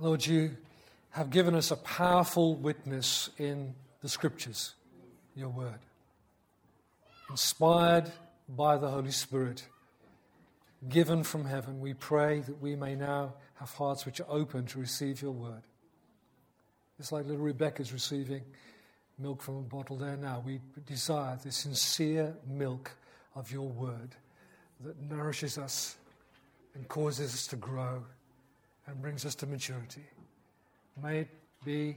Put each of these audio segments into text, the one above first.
Lord, you have given us a powerful witness in the scriptures, your word. Inspired by the Holy Spirit, given from heaven, we pray that we may now have hearts which are open to receive your word. It's like little Rebecca's receiving milk from a bottle there now. We desire the sincere milk of your word that nourishes us and causes us to grow and brings us to maturity. May it be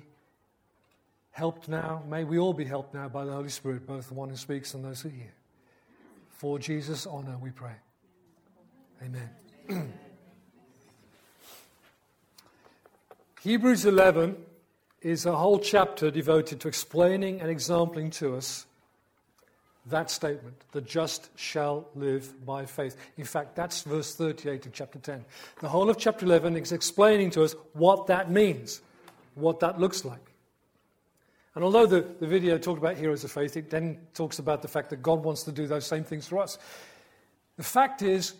helped now. May we all be helped now by the Holy Spirit, both the one who speaks and those who hear. For Jesus' honor, we pray. Amen. Hebrews 11 is a whole chapter devoted to explaining and exampling to us that statement the just shall live by faith. In fact, that's verse 38 of chapter 10. The whole of chapter 11 is explaining to us what that means, what that looks like. And although the, the video talked about heroes of faith, it then talks about the fact that God wants to do those same things for us. The fact is,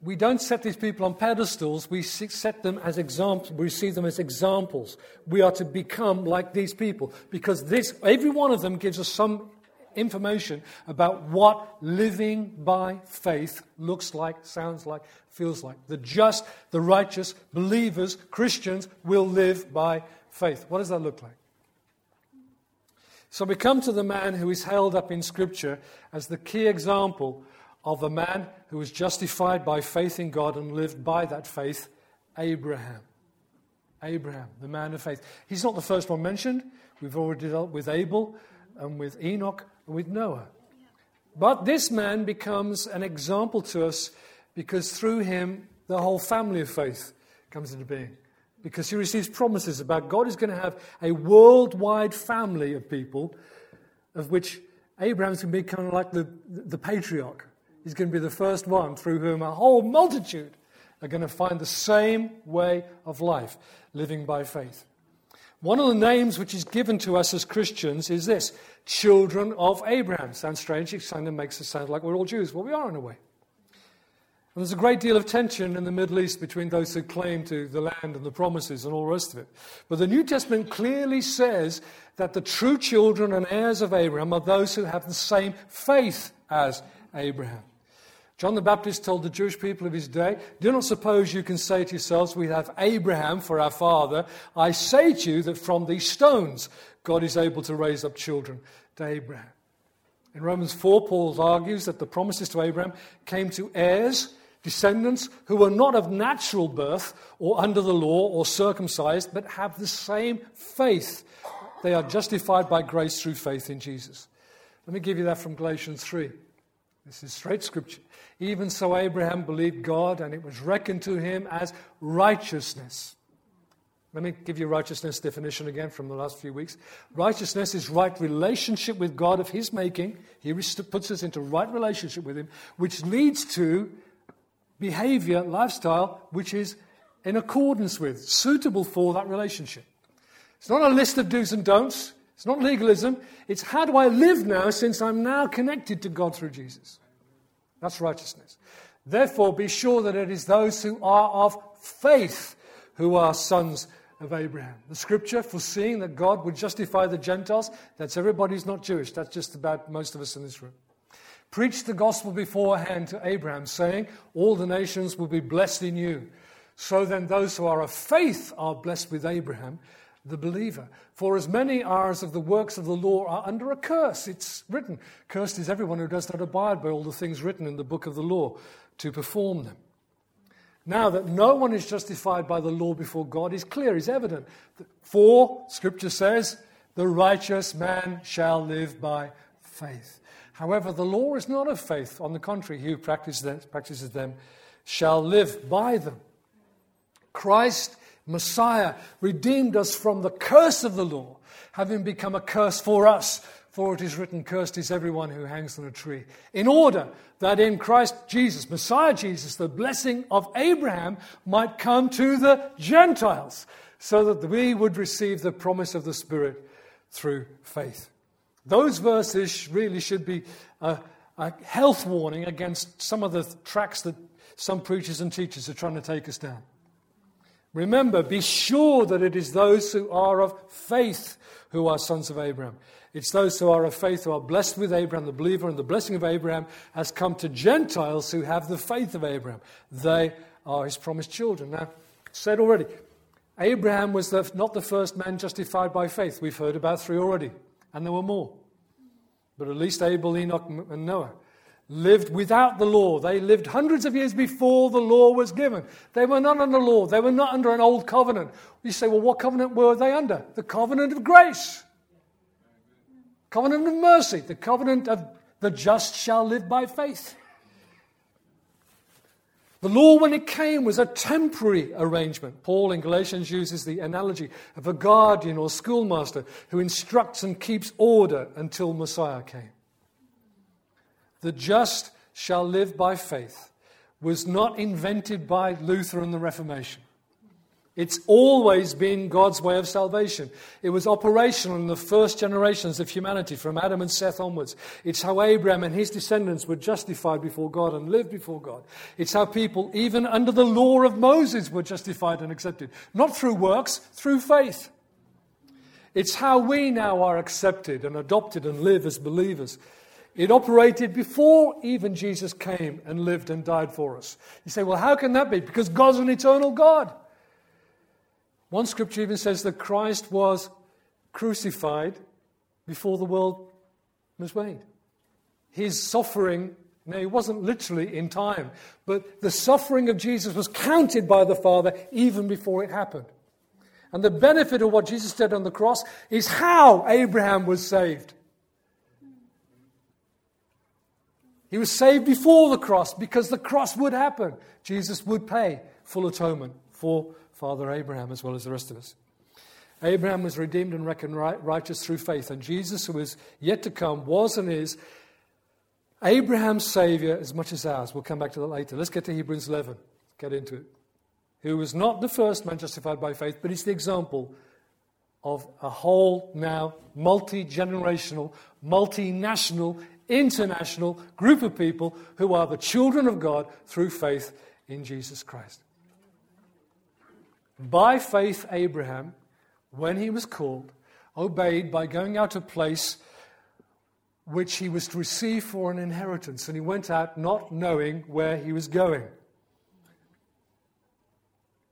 we don't set these people on pedestals, we set them as examples, we see them as examples. We are to become like these people because this, every one of them gives us some information about what living by faith looks like, sounds like, feels like. The just, the righteous, believers, Christians will live by faith. What does that look like? So we come to the man who is held up in Scripture as the key example of a man who was justified by faith in God and lived by that faith, Abraham. Abraham, the man of faith. He's not the first one mentioned. We've already dealt with Abel and with Enoch with Noah. But this man becomes an example to us because through him the whole family of faith comes into being. Because he receives promises about God is going to have a worldwide family of people, of which Abraham's going to be kind of like the, the patriarch. He's going to be the first one through whom a whole multitude are going to find the same way of life, living by faith. One of the names which is given to us as Christians is this children of Abraham. Sounds strange, it kind of makes it sound like we're all Jews. Well, we are in a way. And there's a great deal of tension in the Middle East between those who claim to the land and the promises and all the rest of it. But the New Testament clearly says that the true children and heirs of Abraham are those who have the same faith as Abraham. John the Baptist told the Jewish people of his day, Do not suppose you can say to yourselves, We have Abraham for our father. I say to you that from these stones God is able to raise up children to Abraham. In Romans 4, Paul argues that the promises to Abraham came to heirs, descendants who were not of natural birth or under the law or circumcised, but have the same faith. They are justified by grace through faith in Jesus. Let me give you that from Galatians 3. This is straight scripture. Even so, Abraham believed God, and it was reckoned to him as righteousness. Let me give you righteousness definition again from the last few weeks. Righteousness is right relationship with God of His making. He puts us into right relationship with Him, which leads to behavior, lifestyle, which is in accordance with, suitable for that relationship. It's not a list of do's and don'ts. It's not legalism. It's how do I live now since I'm now connected to God through Jesus? That's righteousness. Therefore, be sure that it is those who are of faith who are sons of Abraham. The scripture, foreseeing that God would justify the Gentiles, that's everybody who's not Jewish. That's just about most of us in this room. Preach the gospel beforehand to Abraham, saying, All the nations will be blessed in you. So then, those who are of faith are blessed with Abraham the believer. For as many are as of the works of the law are under a curse, it's written, Cursed is everyone who does not abide by all the things written in the book of the law to perform them. Now that no one is justified by the law before God is clear, is evident. For, Scripture says, the righteous man shall live by faith. However, the law is not of faith. On the contrary, he who practices them, practices them shall live by them. Christ Messiah redeemed us from the curse of the law, having become a curse for us. For it is written, Cursed is everyone who hangs on a tree. In order that in Christ Jesus, Messiah Jesus, the blessing of Abraham might come to the Gentiles, so that we would receive the promise of the Spirit through faith. Those verses really should be a, a health warning against some of the tracks that some preachers and teachers are trying to take us down. Remember, be sure that it is those who are of faith who are sons of Abraham. It's those who are of faith who are blessed with Abraham, the believer, and the blessing of Abraham has come to Gentiles who have the faith of Abraham. They are his promised children. Now, said already, Abraham was the, not the first man justified by faith. We've heard about three already, and there were more. But at least Abel, Enoch, and Noah lived without the law. They lived hundreds of years before the law was given. They were not under law. They were not under an old covenant. You say, well, what covenant were they under? The covenant of grace, covenant of mercy, the covenant of the just shall live by faith. The law, when it came, was a temporary arrangement. Paul in Galatians uses the analogy of a guardian or schoolmaster who instructs and keeps order until Messiah came. The just shall live by faith was not invented by Luther and the Reformation. It's always been God's way of salvation. It was operational in the first generations of humanity, from Adam and Seth onwards. It's how Abraham and his descendants were justified before God and lived before God. It's how people, even under the law of Moses, were justified and accepted. Not through works, through faith. It's how we now are accepted and adopted and live as believers. It operated before even Jesus came and lived and died for us. You say, well, how can that be? Because God's an eternal God. One scripture even says that Christ was crucified before the world was made. His suffering, now he wasn't literally in time, but the suffering of Jesus was counted by the Father even before it happened. And the benefit of what Jesus did on the cross is how Abraham was saved. He was saved before the cross because the cross would happen. Jesus would pay full atonement for Father Abraham as well as the rest of us. Abraham was redeemed and reckoned righteous through faith, and Jesus, who is yet to come, was and is Abraham's Savior as much as ours. We'll come back to that later. Let's get to Hebrews 11. Get into it. Who was not the first man justified by faith, but he's the example of a whole now multi generational, multinational, international group of people who are the children of God through faith in Jesus Christ. By faith, Abraham, when he was called, obeyed by going out to a place which he was to receive for an inheritance, and he went out not knowing where he was going.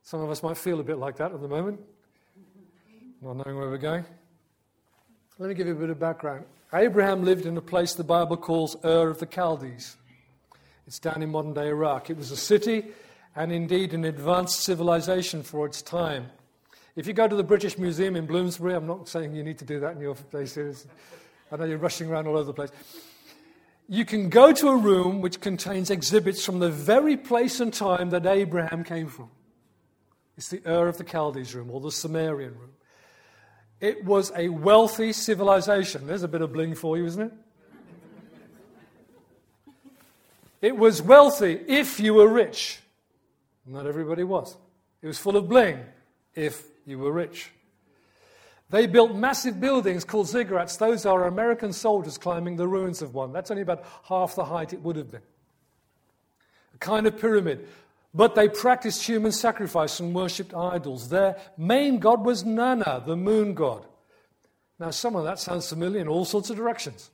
Some of us might feel a bit like that at the moment, not knowing where we're going. Let me give you a bit of background. Abraham lived in a place the Bible calls Ur of the Chaldees. It's down in modern day Iraq. It was a city and indeed an advanced civilization for its time. If you go to the British Museum in Bloomsbury, I'm not saying you need to do that in your places. I know you're rushing around all over the place. You can go to a room which contains exhibits from the very place and time that Abraham came from. It's the Ur of the Chaldees room or the Sumerian room. It was a wealthy civilization. There's a bit of bling for you, isn't it? It was wealthy if you were rich. Not everybody was. It was full of bling if you were rich. They built massive buildings called ziggurats. Those are American soldiers climbing the ruins of one. That's only about half the height it would have been. A kind of pyramid. But they practiced human sacrifice and worshipped idols. Their main god was Nanna, the moon god. Now, some of that sounds familiar in all sorts of directions.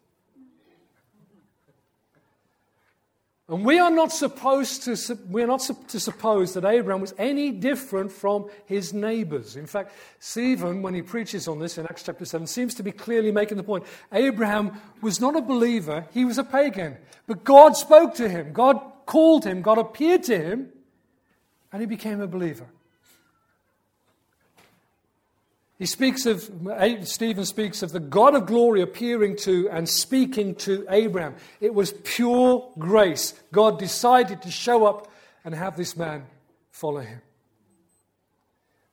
And we are not supposed to, we are not to suppose that Abraham was any different from his neighbors. In fact, Stephen, when he preaches on this in Acts chapter 7, seems to be clearly making the point. Abraham was not a believer, he was a pagan. But God spoke to him, God called him, God appeared to him, and he became a believer. He speaks of, Stephen speaks of the God of glory appearing to and speaking to Abraham. It was pure grace. God decided to show up and have this man follow him.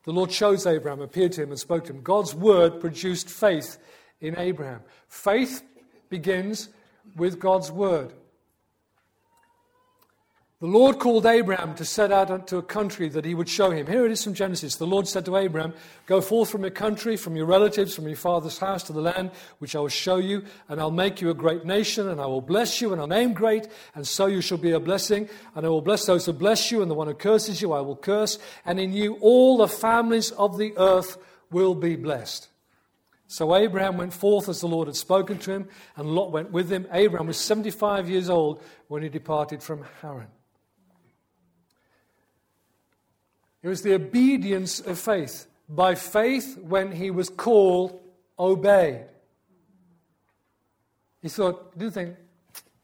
The Lord chose Abraham, appeared to him, and spoke to him. God's word produced faith in Abraham. Faith begins with God's word. The Lord called Abraham to set out unto a country that he would show him. Here it is from Genesis. The Lord said to Abraham, Go forth from your country, from your relatives, from your father's house to the land which I will show you, and I'll make you a great nation, and I will bless you, and I'll name great, and so you shall be a blessing. And I will bless those who bless you, and the one who curses you I will curse, and in you all the families of the earth will be blessed. So Abraham went forth as the Lord had spoken to him, and Lot went with him. Abraham was 75 years old when he departed from Haran. It was the obedience of faith. By faith, when he was called, obeyed. He thought, he didn't think,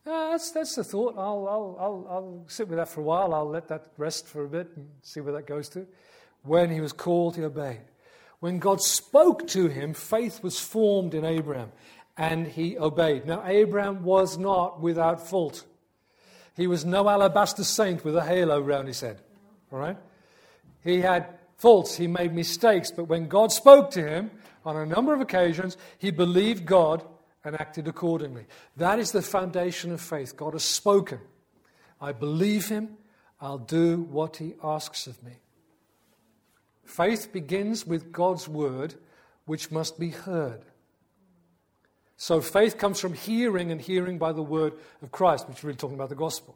ah, that's, that's the thought. I'll, I'll, I'll, I'll sit with that for a while. I'll let that rest for a bit and see where that goes to. When he was called, he obeyed. When God spoke to him, faith was formed in Abraham and he obeyed. Now, Abraham was not without fault. He was no alabaster saint with a halo round his head. All right? He had faults, he made mistakes, but when God spoke to him on a number of occasions, he believed God and acted accordingly. That is the foundation of faith. God has spoken. I believe him. I'll do what he asks of me. Faith begins with God's word, which must be heard. So faith comes from hearing and hearing by the word of Christ, which is really talking about the gospel.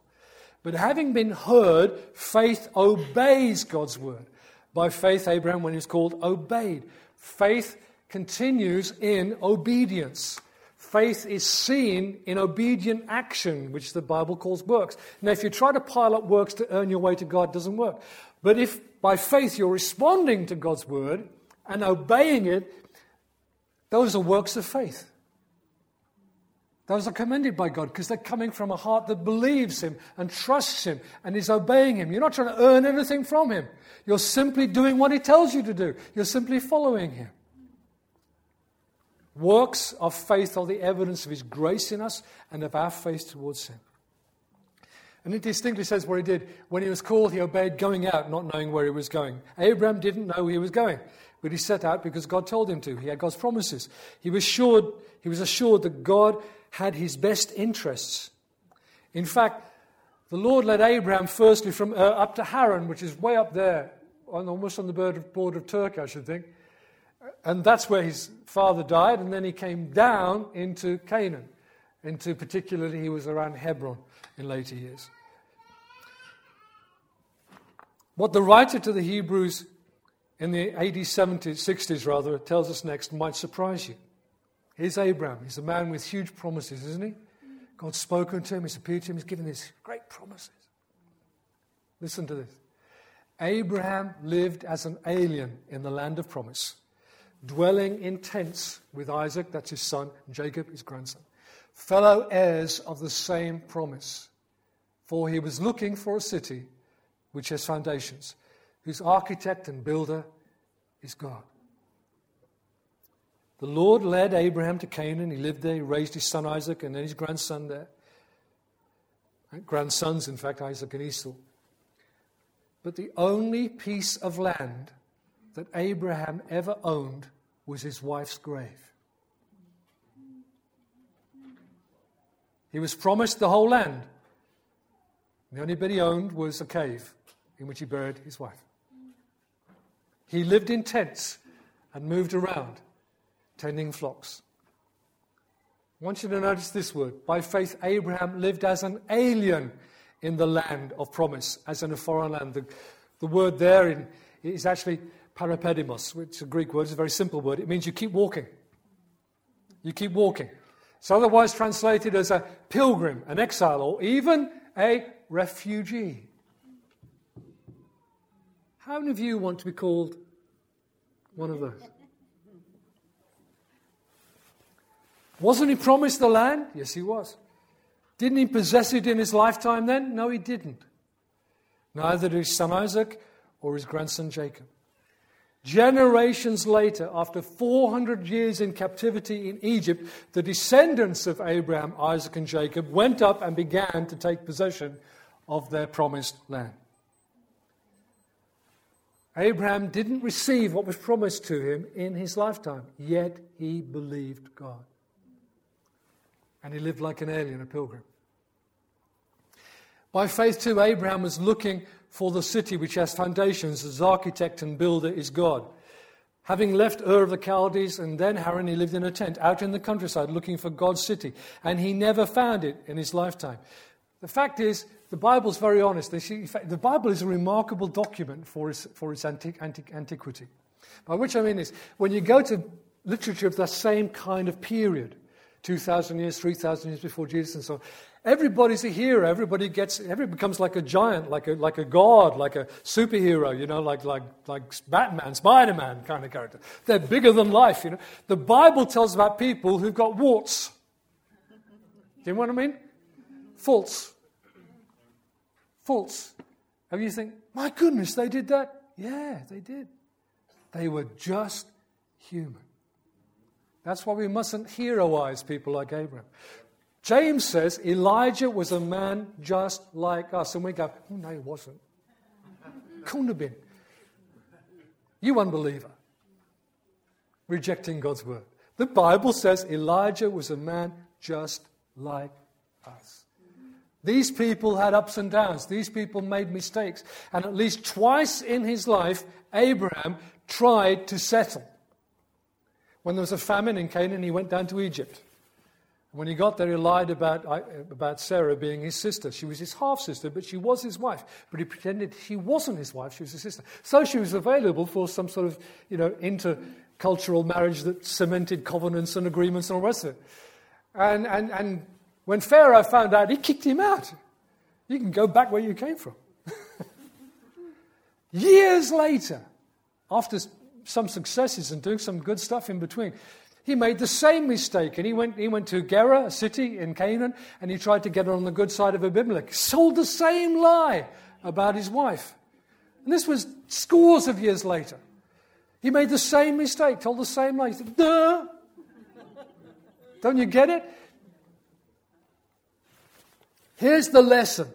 But having been heard, faith obeys God's word. By faith, Abraham, when he was called, obeyed. Faith continues in obedience. Faith is seen in obedient action, which the Bible calls works. Now, if you try to pile up works to earn your way to God, doesn't work. But if by faith you're responding to God's word and obeying it, those are works of faith. Those are commended by God because they're coming from a heart that believes Him and trusts Him and is obeying Him. You're not trying to earn anything from Him. You're simply doing what He tells you to do. You're simply following Him. Works of faith are the evidence of His grace in us and of our faith towards Him. And it distinctly says what he did. When he was called, he obeyed going out, not knowing where he was going. Abraham didn't know where he was going, but he set out because God told him to. He had God's promises. He was assured, he was assured that God had his best interests. In fact, the Lord led Abraham firstly from uh, up to Haran, which is way up there, on, almost on the border of Turkey, I should think. And that's where his father died, and then he came down into Canaan. Into particularly, he was around Hebron in later years. What the writer to the Hebrews in the AD 70s, 60s rather, tells us next might surprise you. Here's Abraham. He's a man with huge promises, isn't he? God's spoken to him, he's appeared to him, he's given these great promises. Listen to this. Abraham lived as an alien in the land of promise, dwelling in tents with Isaac, that's his son, and Jacob, his grandson, fellow heirs of the same promise. For he was looking for a city which has foundations, whose architect and builder is God. The Lord led Abraham to Canaan. He lived there. He raised his son Isaac and then his grandson there. Grandsons, in fact, Isaac and Esau. But the only piece of land that Abraham ever owned was his wife's grave. He was promised the whole land. The only bit he owned was a cave in which he buried his wife. He lived in tents and moved around, tending flocks. I want you to notice this word. By faith, Abraham lived as an alien in the land of promise, as in a foreign land. The, the word there in, is actually parepidemos, which is a Greek word. It's a very simple word. It means you keep walking. You keep walking. It's otherwise translated as a pilgrim, an exile, or even a refugee. How many of you want to be called one of those? Wasn't he promised the land? Yes, he was. Didn't he possess it in his lifetime then? No, he didn't. Neither did his son Isaac or his grandson Jacob. Generations later, after 400 years in captivity in Egypt, the descendants of Abraham, Isaac, and Jacob went up and began to take possession of their promised land. Abraham didn't receive what was promised to him in his lifetime, yet he believed God. And he lived like an alien, a pilgrim. By faith, too, Abraham was looking for the city which has foundations, as architect and builder is God. Having left Ur of the Chaldees and then Haran, he lived in a tent out in the countryside looking for God's city, and he never found it in his lifetime. The fact is, the Bible's very honest. The Bible is a remarkable document for its, for its antiqu- antiqu- antiquity. By which I mean is, when you go to literature of the same kind of period, 2,000 years, 3,000 years before Jesus and so on, everybody's a hero. Everybody gets, everybody becomes like a giant, like a, like a god, like a superhero, you know, like, like, like Batman, Spider-Man kind of character. They're bigger than life, you know. The Bible tells about people who've got warts. Do you know what I mean? Faults. Faults. And you think, my goodness, they did that? Yeah, they did. They were just human. That's why we mustn't heroize people like Abraham. James says Elijah was a man just like us. And we go, oh, no, he wasn't. Couldn't have been. You unbeliever. Rejecting God's word. The Bible says Elijah was a man just like us. These people had ups and downs. These people made mistakes. And at least twice in his life, Abraham tried to settle. When there was a famine in Canaan, he went down to Egypt. When he got there, he lied about, about Sarah being his sister. She was his half sister, but she was his wife. But he pretended she wasn't his wife, she was his sister. So she was available for some sort of you know, intercultural marriage that cemented covenants and agreements and all the rest of it. And, and, and when Pharaoh found out, he kicked him out. You can go back where you came from. Years later, after some successes and doing some good stuff in between, he made the same mistake. And he went, he went to Gerar, a city in Canaan, and he tried to get on the good side of Abimelech. Sold the same lie about his wife. And this was scores of years later. He made the same mistake, told the same lie. He said, Duh! Don't you get it? Here's the lesson.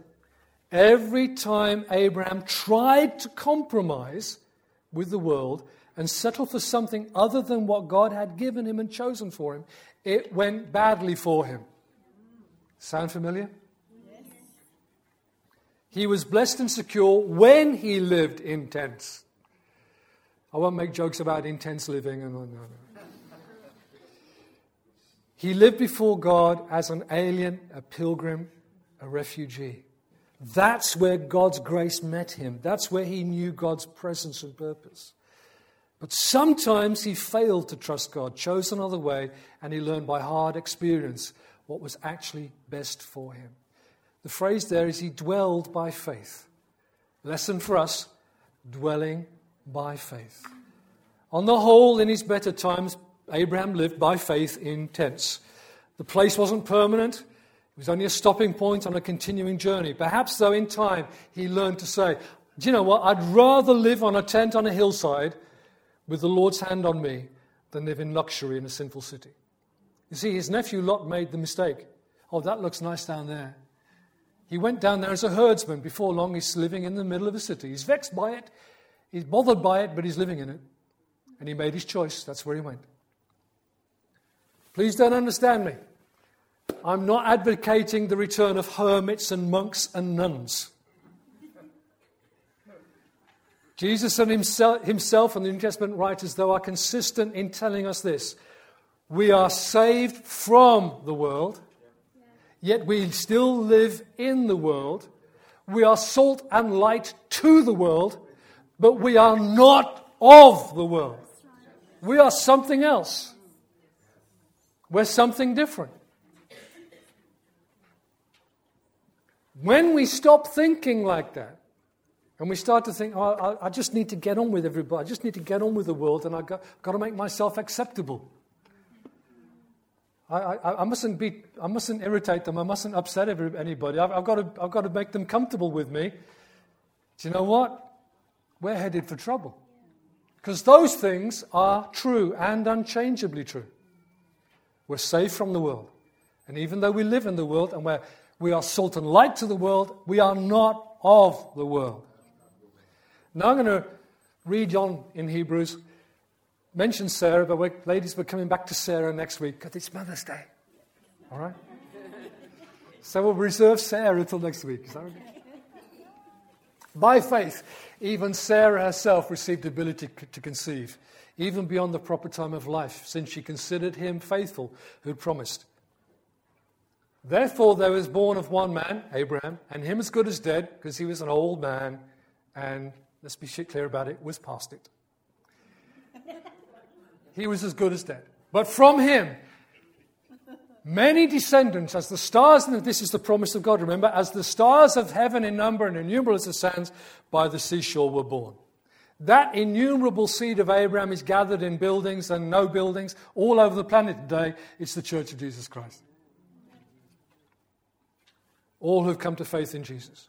Every time Abraham tried to compromise with the world and settle for something other than what God had given him and chosen for him, it went badly for him. Sound familiar? Yes. He was blessed and secure when he lived in tents. I won't make jokes about intense living and no, no. He lived before God as an alien, a pilgrim, a refugee. That's where God's grace met him. That's where he knew God's presence and purpose. But sometimes he failed to trust God, chose another way, and he learned by hard experience what was actually best for him. The phrase there is he dwelled by faith. Lesson for us dwelling by faith. On the whole, in his better times, Abraham lived by faith in tents. The place wasn't permanent, it was only a stopping point on a continuing journey. Perhaps, though, in time, he learned to say, Do you know what? I'd rather live on a tent on a hillside with the Lord's hand on me than live in luxury in a sinful city. You see, his nephew Lot made the mistake. Oh, that looks nice down there. He went down there as a herdsman. Before long, he's living in the middle of a city. He's vexed by it, he's bothered by it, but he's living in it. And he made his choice. That's where he went. Please don't understand me. I'm not advocating the return of hermits and monks and nuns. Jesus and himself, and the New Testament writers, though, are consistent in telling us this. We are saved from the world, yet we still live in the world. We are salt and light to the world, but we are not of the world. We are something else. We're something different. When we stop thinking like that, and we start to think, oh, I, just need to get on with everybody, I just need to get on with the world, and I've got, got to make myself acceptable. I, I, I, mustn't be, I mustn't irritate them, I mustn't upset every, anybody, I've, I've, got to, I've got to make them comfortable with me. Do you know what? We're headed for trouble. Because those things are true and unchangeably true. We're safe from the world. And even though we live in the world and we're we are salt and light to the world. We are not of the world. Now I'm going to read on in Hebrews. Mention Sarah, but we're, ladies, we're coming back to Sarah next week because it's Mother's Day. All right? So we'll reserve Sarah until next week. Is that okay? By faith, even Sarah herself received the ability to conceive, even beyond the proper time of life, since she considered him faithful who promised. Therefore, there was born of one man, Abraham, and him as good as dead, because he was an old man, and let's be clear about it, was past it. he was as good as dead. But from him, many descendants, as the stars, and this is the promise of God, remember, as the stars of heaven in number and innumerable as the sands by the seashore were born. That innumerable seed of Abraham is gathered in buildings and no buildings all over the planet today. It's the church of Jesus Christ. All who have come to faith in Jesus.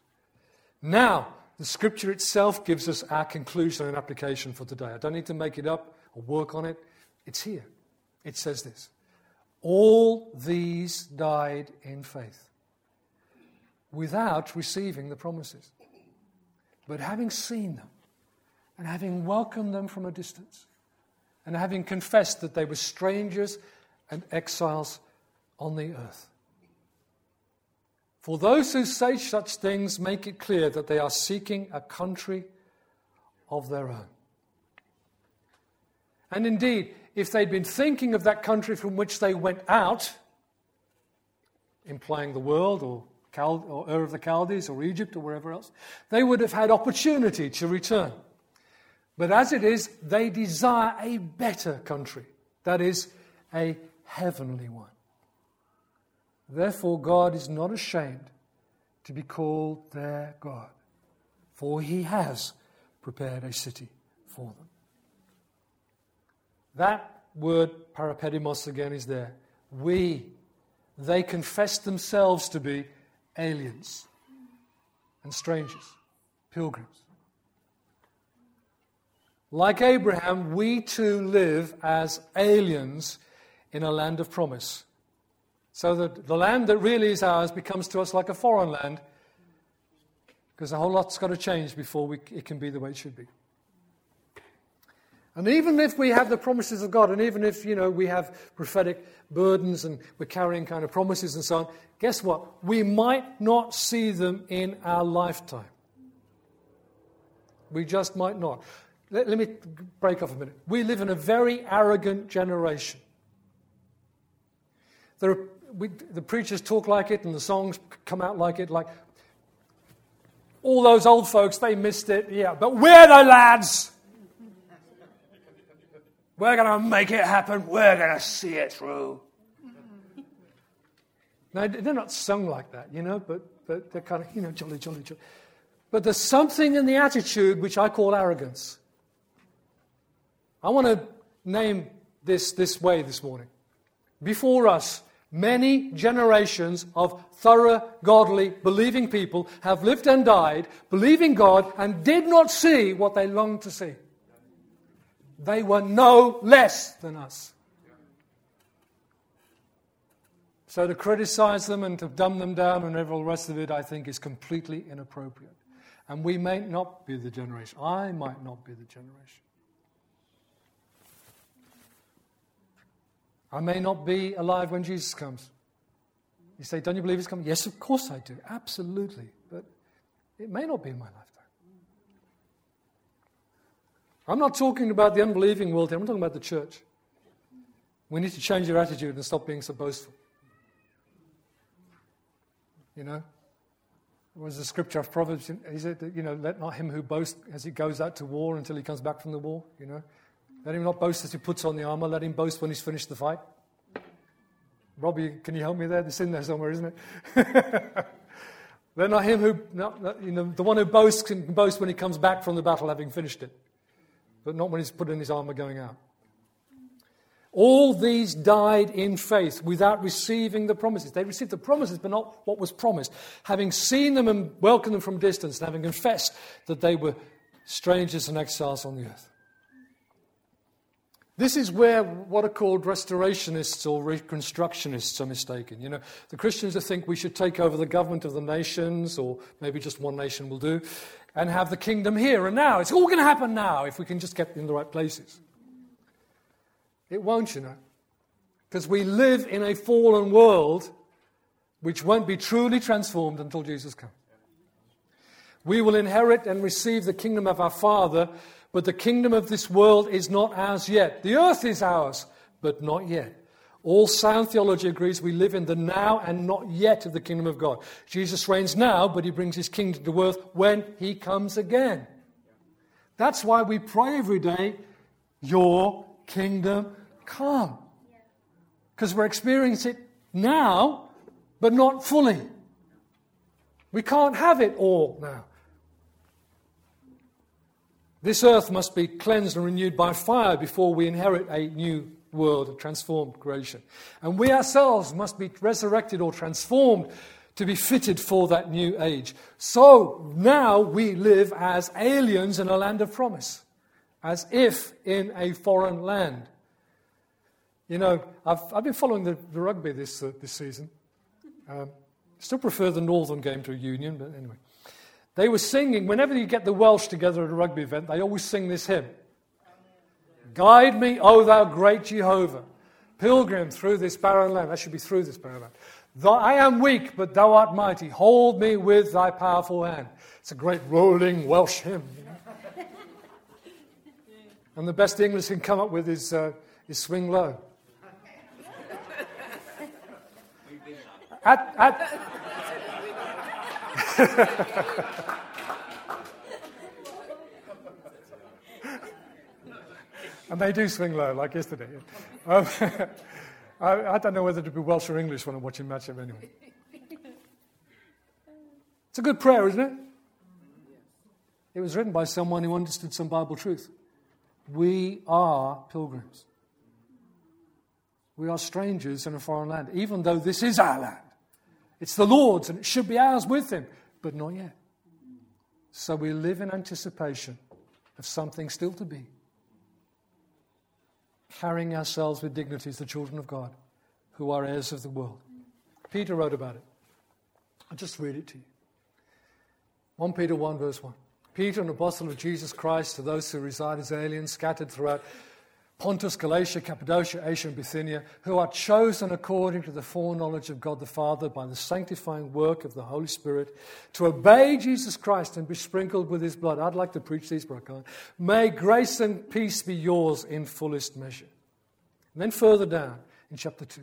Now, the scripture itself gives us our conclusion and application for today. I don't need to make it up or work on it. It's here. It says this All these died in faith without receiving the promises. But having seen them and having welcomed them from a distance and having confessed that they were strangers and exiles on the earth. For those who say such things make it clear that they are seeking a country of their own. And indeed, if they'd been thinking of that country from which they went out, implying the world or, Cal- or Ur of the Chaldees or Egypt or wherever else, they would have had opportunity to return. But as it is, they desire a better country, that is, a heavenly one. Therefore, God is not ashamed to be called their God, for he has prepared a city for them. That word, parepidemos, again is there. We, they confess themselves to be aliens and strangers, pilgrims. Like Abraham, we too live as aliens in a land of promise. So that the land that really is ours becomes to us like a foreign land because a whole lot's got to change before we, it can be the way it should be. And even if we have the promises of God, and even if, you know, we have prophetic burdens and we're carrying kind of promises and so on, guess what? We might not see them in our lifetime. We just might not. Let, let me break off a minute. We live in a very arrogant generation. There Are, we, the preachers talk like it and the songs come out like it, like all those old folks, they missed it, yeah, but we're the lads. We're going to make it happen. We're going to see it through. Now, they're not sung like that, you know, but, but they're kind of, you know, jolly, jolly, jolly. But there's something in the attitude which I call arrogance. I want to name this this way this morning. Before us, many generations of thorough, godly, believing people have lived and died, believing God, and did not see what they longed to see. They were no less than us. So to criticize them and to dumb them down and all the rest of it, I think, is completely inappropriate. And we may not be the generation. I might not be the generation. I may not be alive when Jesus comes. You say, Don't you believe he's coming? Yes, of course I do. Absolutely. But it may not be in my life. I'm not talking about the unbelieving world here, I'm talking about the church. We need to change our attitude and stop being so boastful. You know? There was a scripture of Proverbs, is it, you know, let not him who boasts as he goes out to war until he comes back from the war, you know? Let him not boast as he puts on the armor, let him boast when he's finished the fight. Robbie, can you help me there? It's in there somewhere, isn't it? let not him who, you know, the one who boasts can boast when he comes back from the battle having finished it but not when he's put in his armor going out. All these died in faith without receiving the promises. They received the promises, but not what was promised. Having seen them and welcomed them from distance, and having confessed that they were strangers and exiles on the earth. This is where what are called restorationists or reconstructionists are mistaken. You know, the Christians that think we should take over the government of the nations, or maybe just one nation will do, and have the kingdom here and now. It's all going to happen now if we can just get in the right places. It won't, you know. Because we live in a fallen world which won't be truly transformed until Jesus comes. We will inherit and receive the kingdom of our Father, but the kingdom of this world is not ours yet. The earth is ours, but not yet. All sound theology agrees we live in the now and not yet of the kingdom of God. Jesus reigns now, but he brings his kingdom to earth when he comes again. That's why we pray every day, Your kingdom come. Because we're experiencing it now, but not fully. We can't have it all now. This earth must be cleansed and renewed by fire before we inherit a new world, a transformed creation. And we ourselves must be resurrected or transformed to be fitted for that new age. So now we live as aliens in a land of promise, as if in a foreign land. You know, I've, I've been following the, the rugby this, uh, this season. Um, still prefer the Northern game to Union, but anyway. They were singing, whenever you get the Welsh together at a rugby event, they always sing this hymn Guide me, O thou great Jehovah, pilgrim through this barren land. That should be through this barren land. Though I am weak, but thou art mighty. Hold me with thy powerful hand. It's a great rolling Welsh hymn. You know? and the best English can come up with is, uh, is swing low. At, at and they do swing low, like yesterday. Um, I, I, don't know whether to be Welsh or English when I'm watching matchup anyway. It's a good prayer, isn't it? It was written by someone who understood some Bible truth. We are pilgrims. We are strangers in a foreign land, even though this is our land. It's the Lord's and it should be ours with Him, but not yet. So we live in anticipation of something still to be carrying ourselves with dignity as the children of God who are heirs of the world. Peter wrote about it. I'll just read it to you. 1 Peter 1, verse 1. Peter, an apostle of Jesus Christ, to those who reside as aliens scattered throughout Pontus, Galatia, Cappadocia, Asia, and Bithynia, who are chosen according to the foreknowledge of God the Father by the sanctifying work of the Holy Spirit to obey Jesus Christ and be sprinkled with his blood. I'd like to preach these, but I can't. May grace and peace be yours in fullest measure. And then further down in chapter 2.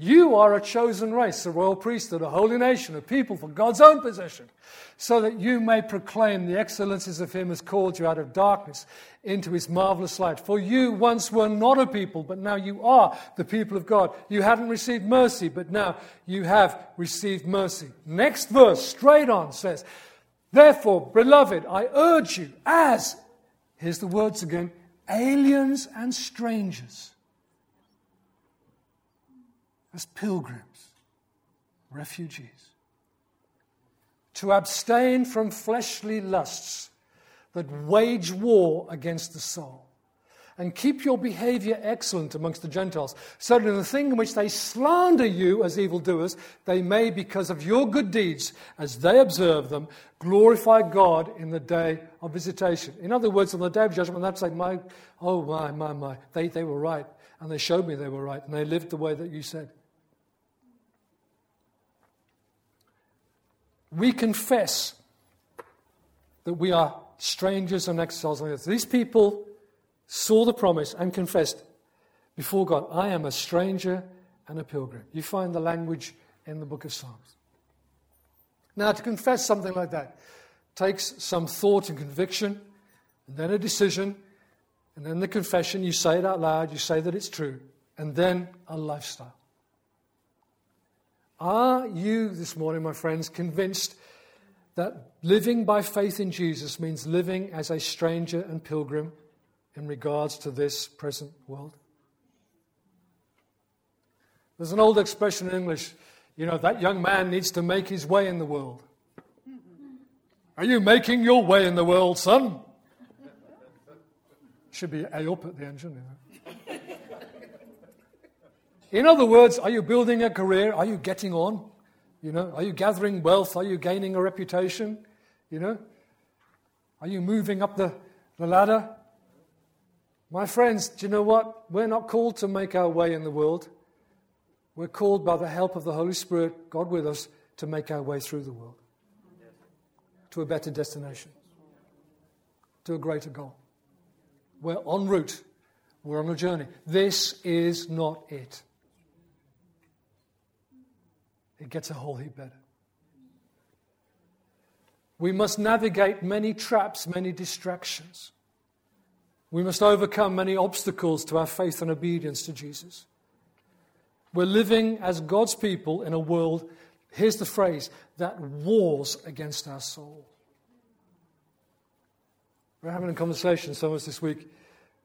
You are a chosen race, a royal priesthood, a holy nation, a people for God's own possession, so that you may proclaim the excellencies of Him who has called you out of darkness into His marvelous light. For you once were not a people, but now you are the people of God. You hadn't received mercy, but now you have received mercy. Next verse, straight on, says, Therefore, beloved, I urge you, as, here's the words again, aliens and strangers as pilgrims, refugees, to abstain from fleshly lusts that wage war against the soul, and keep your behavior excellent amongst the Gentiles, so that in the thing in which they slander you as evildoers, they may, because of your good deeds, as they observe them, glorify God in the day of visitation. In other words, on the day of judgment, they'll say, my, oh my, my, my, they, they were right, and they showed me they were right, and they lived the way that you said. We confess that we are strangers and exiles on earth. These people saw the promise and confessed before God, I am a stranger and a pilgrim. You find the language in the book of Psalms. Now, to confess something like that takes some thought and conviction, and then a decision, and then the confession. You say it out loud, you say that it's true, and then a lifestyle. Are you this morning, my friends, convinced that living by faith in Jesus means living as a stranger and pilgrim in regards to this present world? There's an old expression in English, you know, that young man needs to make his way in the world. Are you making your way in the world, son? Should be A up at the engine. You know? In other words, are you building a career? Are you getting on? You know, are you gathering wealth? Are you gaining a reputation? You know, are you moving up the, the ladder? My friends, do you know what? We're not called to make our way in the world. We're called by the help of the Holy Spirit, God with us, to make our way through the world to a better destination, to a greater goal. We're en route, we're on a journey. This is not it. It gets a whole heap better. We must navigate many traps, many distractions. We must overcome many obstacles to our faith and obedience to Jesus. We're living as God's people in a world, here's the phrase, that wars against our soul. We're having a conversation, some of us this week.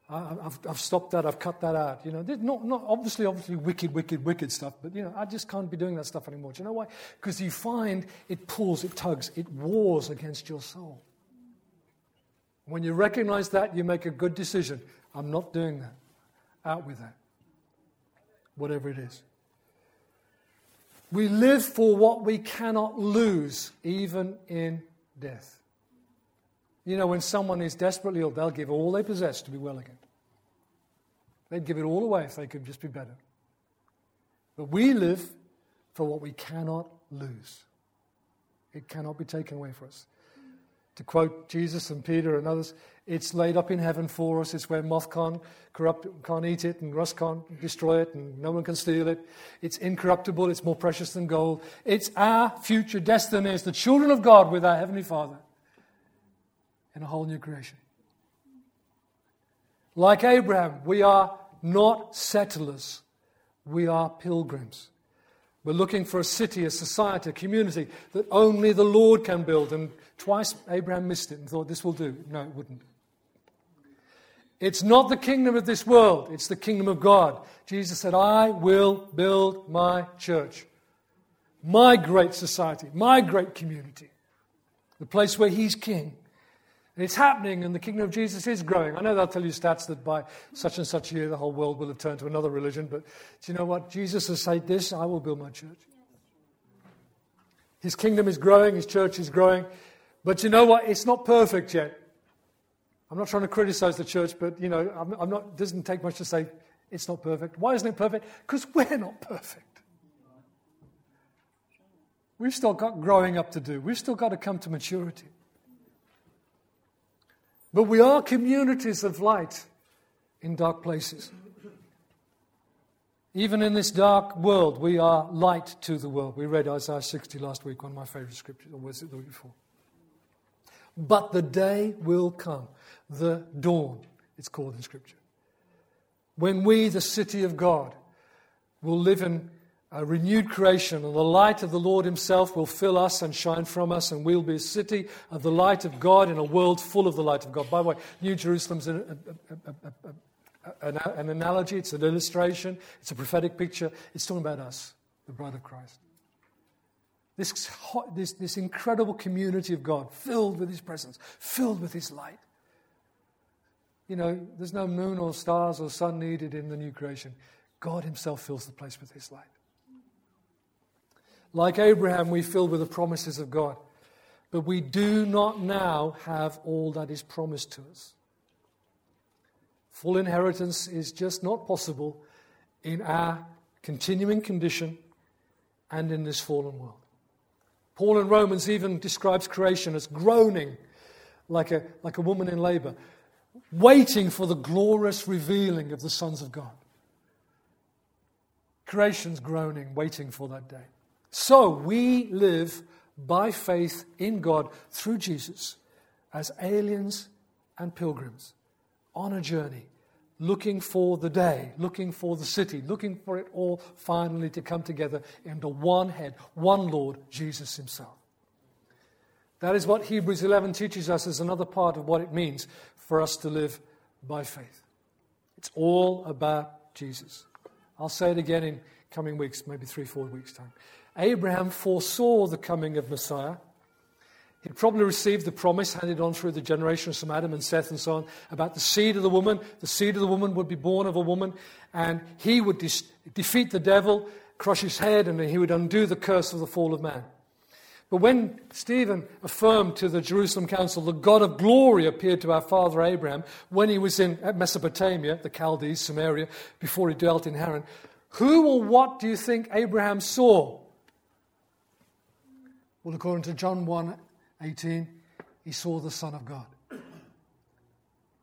I, have I've stopped that, I've cut that out. You know, not, not obviously, obviously wicked, wicked, wicked stuff, but you know, I just can't be doing that stuff anymore. Do you know why? Because you find it pulls, it tugs, it wars against your soul. When you recognize that, you make a good decision. I'm not doing that. Out with that. Whatever it is. We live for what we cannot lose, even in death. You know, when someone is desperately ill, they'll give all they possess to be well again. They'd give it all away if they could just be better. But we live for what we cannot lose. It cannot be taken away from us. To quote Jesus and Peter and others, it's laid up in heaven for us. It's where moth can't corrupt, can't eat it, and rust can't destroy it, and no one can steal it. It's incorruptible. It's more precious than gold. It's our future destiny as the children of God with our heavenly Father in a whole new creation. Like Abraham, we are not settlers. We are pilgrims. We're looking for a city, a society, a community that only the Lord can build. And twice Abraham missed it and thought, this will do. No, it wouldn't. It's not the kingdom of this world, it's the kingdom of God. Jesus said, I will build my church, my great society, my great community, the place where He's king. And it's happening, and the kingdom of Jesus is growing. I know they'll tell you stats that by such and such year the whole world will have turned to another religion, but do you know what? Jesus has said this I will build my church. His kingdom is growing, his church is growing, but you know what? It's not perfect yet. I'm not trying to criticize the church, but you know, I'm, I'm not, it doesn't take much to say it's not perfect. Why isn't it perfect? Because we're not perfect. We've still got growing up to do. We've still got to come to maturity. But we are communities of light in dark places. Even in this dark world, we are light to the world. We read Isaiah 60 last week, one of my favorite scriptures, or was it the week before? But the day will come, the dawn, it's called in Scripture, when we, the city of God, will live in a renewed creation, and the light of the Lord Himself will fill us and shine from us, and we'll be a city of the light of God in a world full of the light of God. By the way, New Jerusalem's an, an analogy, it's an illustration, it's a prophetic picture. It's talking about us, the bride of Christ. This, hot, this, this incredible community of God, filled with His presence, filled with His light. You know, there's no moon or stars or sun needed in the new creation. God Himself fills the place with His light. Like Abraham, we filled with the promises of God. But we do not now have all that is promised to us. Full inheritance is just not possible in our continuing condition and in this fallen world. Paul in Romans even describes creation as groaning like a, like a woman in labor, waiting for the glorious revealing of the sons of God. Creation's groaning, waiting for that day. So we live by faith in God through Jesus as aliens and pilgrims on a journey, looking for the day, looking for the city, looking for it all finally to come together under one head, one Lord, Jesus Himself. That is what Hebrews 11 teaches us as another part of what it means for us to live by faith. It's all about Jesus. I'll say it again in coming weeks, maybe three, four weeks' time. Abraham foresaw the coming of Messiah. He'd probably received the promise handed on through the generations from Adam and Seth and so on about the seed of the woman. The seed of the woman would be born of a woman, and he would de- defeat the devil, crush his head, and he would undo the curse of the fall of man. But when Stephen affirmed to the Jerusalem council, the God of glory appeared to our father Abraham when he was in Mesopotamia, the Chaldees, Samaria, before he dwelt in Haran, Who or what do you think Abraham saw? Well, according to John 1 18, he saw the Son of God.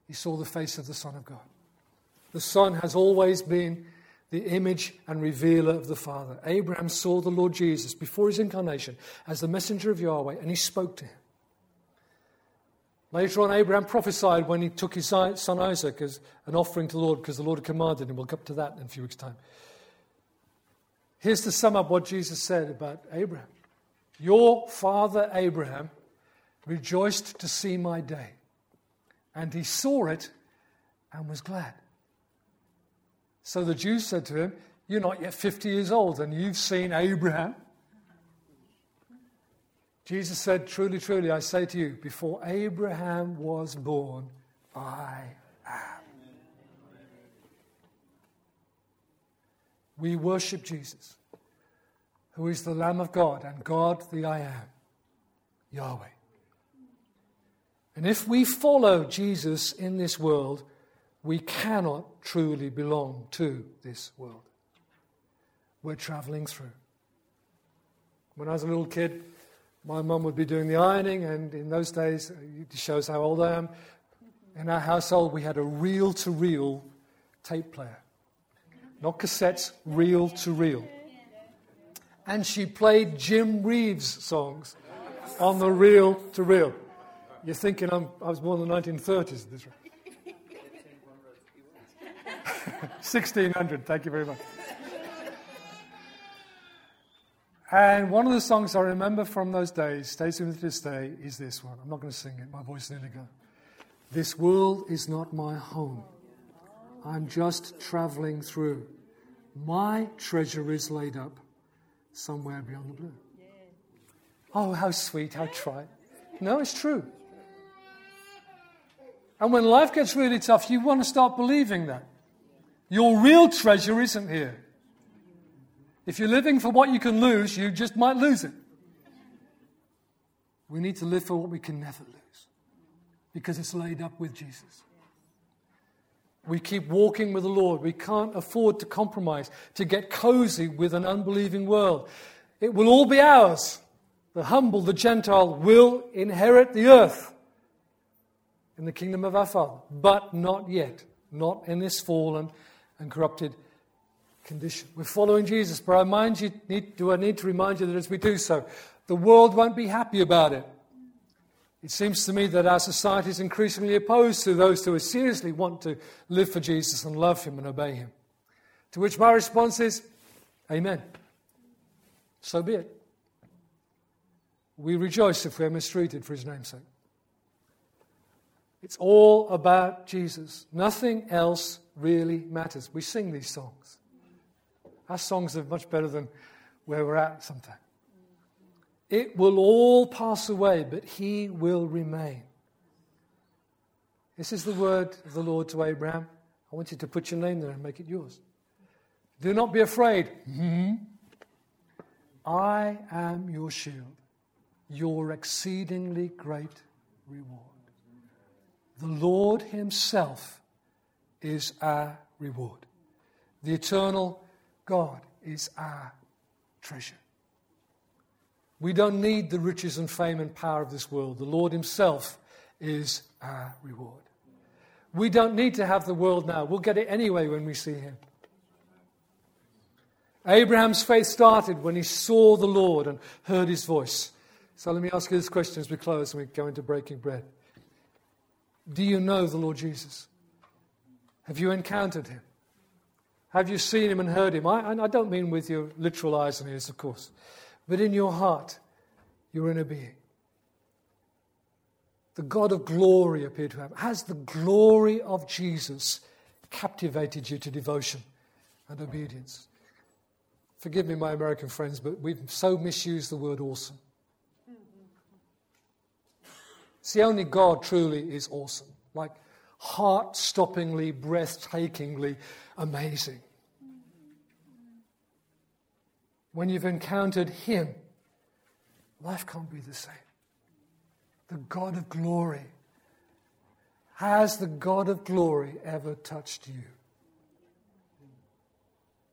He saw the face of the Son of God. The Son has always been the image and revealer of the Father. Abraham saw the Lord Jesus before his incarnation as the messenger of Yahweh, and he spoke to him. Later on, Abraham prophesied when he took his son Isaac as an offering to the Lord because the Lord had commanded him. We'll come to that in a few weeks' time. Here's to sum up what Jesus said about Abraham Your father Abraham rejoiced to see my day, and he saw it and was glad. So the Jews said to him, You're not yet 50 years old, and you've seen Abraham. Jesus said, Truly, truly, I say to you, before Abraham was born, I am. We worship Jesus, who is the Lamb of God and God the I am, Yahweh. And if we follow Jesus in this world, we cannot truly belong to this world. We're traveling through. When I was a little kid, my mum would be doing the ironing, and in those days, it shows how old I am. In our household, we had a reel to reel tape player. Not cassettes, reel to reel. And she played Jim Reeves songs on the reel to reel. You're thinking I'm, i was born in the 1930s. This 1600, thank you very much. And one of the songs I remember from those days, stays with me to this day, is this one. I'm not going to sing it, my voice is nearly gone. This world is not my home. I'm just traveling through. My treasure is laid up somewhere beyond the blue. Oh, how sweet, how trite. No, it's true. And when life gets really tough, you want to start believing that. Your real treasure isn't here. If you're living for what you can lose, you just might lose it. We need to live for what we can never lose because it's laid up with Jesus. We keep walking with the Lord. We can't afford to compromise, to get cozy with an unbelieving world. It will all be ours. The humble, the Gentile, will inherit the earth in the kingdom of our Father, but not yet, not in this fallen and corrupted condition. We're following Jesus, but I mind you, need, do I need to remind you that as we do so, the world won't be happy about it. It seems to me that our society is increasingly opposed to those who seriously want to live for Jesus and love Him and obey Him. To which my response is, Amen. So be it. We rejoice if we're mistreated for His name's sake. It's all about Jesus. Nothing else really matters. We sing these songs. Our songs are much better than where we're at sometimes. It will all pass away, but he will remain. This is the word of the Lord to Abraham. I want you to put your name there and make it yours. Do not be afraid. Mm-hmm. I am your shield, your exceedingly great reward. The Lord Himself is our reward. The eternal God is our treasure. We don't need the riches and fame and power of this world. The Lord Himself is our reward. We don't need to have the world now. We'll get it anyway when we see Him. Abraham's faith started when he saw the Lord and heard His voice. So let me ask you this question as we close and we go into breaking bread. Do you know the Lord Jesus? Have you encountered Him? Have you seen him and heard him? I, I don't mean with your literal eyes and ears, of course, but in your heart, your inner being. The God of glory appeared to have. Has the glory of Jesus captivated you to devotion and obedience? Forgive me, my American friends, but we've so misused the word awesome. See, only God truly is awesome. Like heart stoppingly, breathtakingly amazing. When you've encountered Him, life can't be the same. The God of glory. Has the God of glory ever touched you?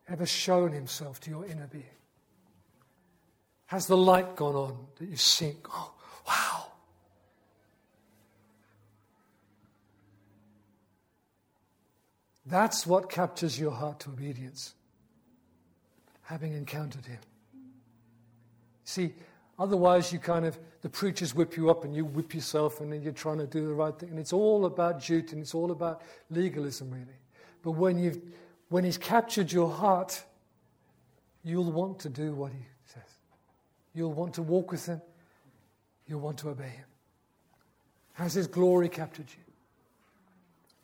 ever shown himself to your inner being? Has the light gone on that you've seen? Oh, wow. That's what captures your heart to obedience, having encountered him. See, otherwise, you kind of, the preachers whip you up and you whip yourself and then you're trying to do the right thing. And it's all about duty and it's all about legalism, really. But when, you've, when he's captured your heart, you'll want to do what he says. You'll want to walk with him. You'll want to obey him. Has his glory captured you?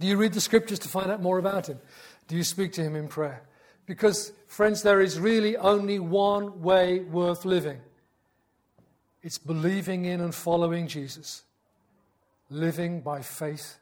Do you read the scriptures to find out more about him? Do you speak to him in prayer? Because, friends, there is really only one way worth living. It's believing in and following Jesus, living by faith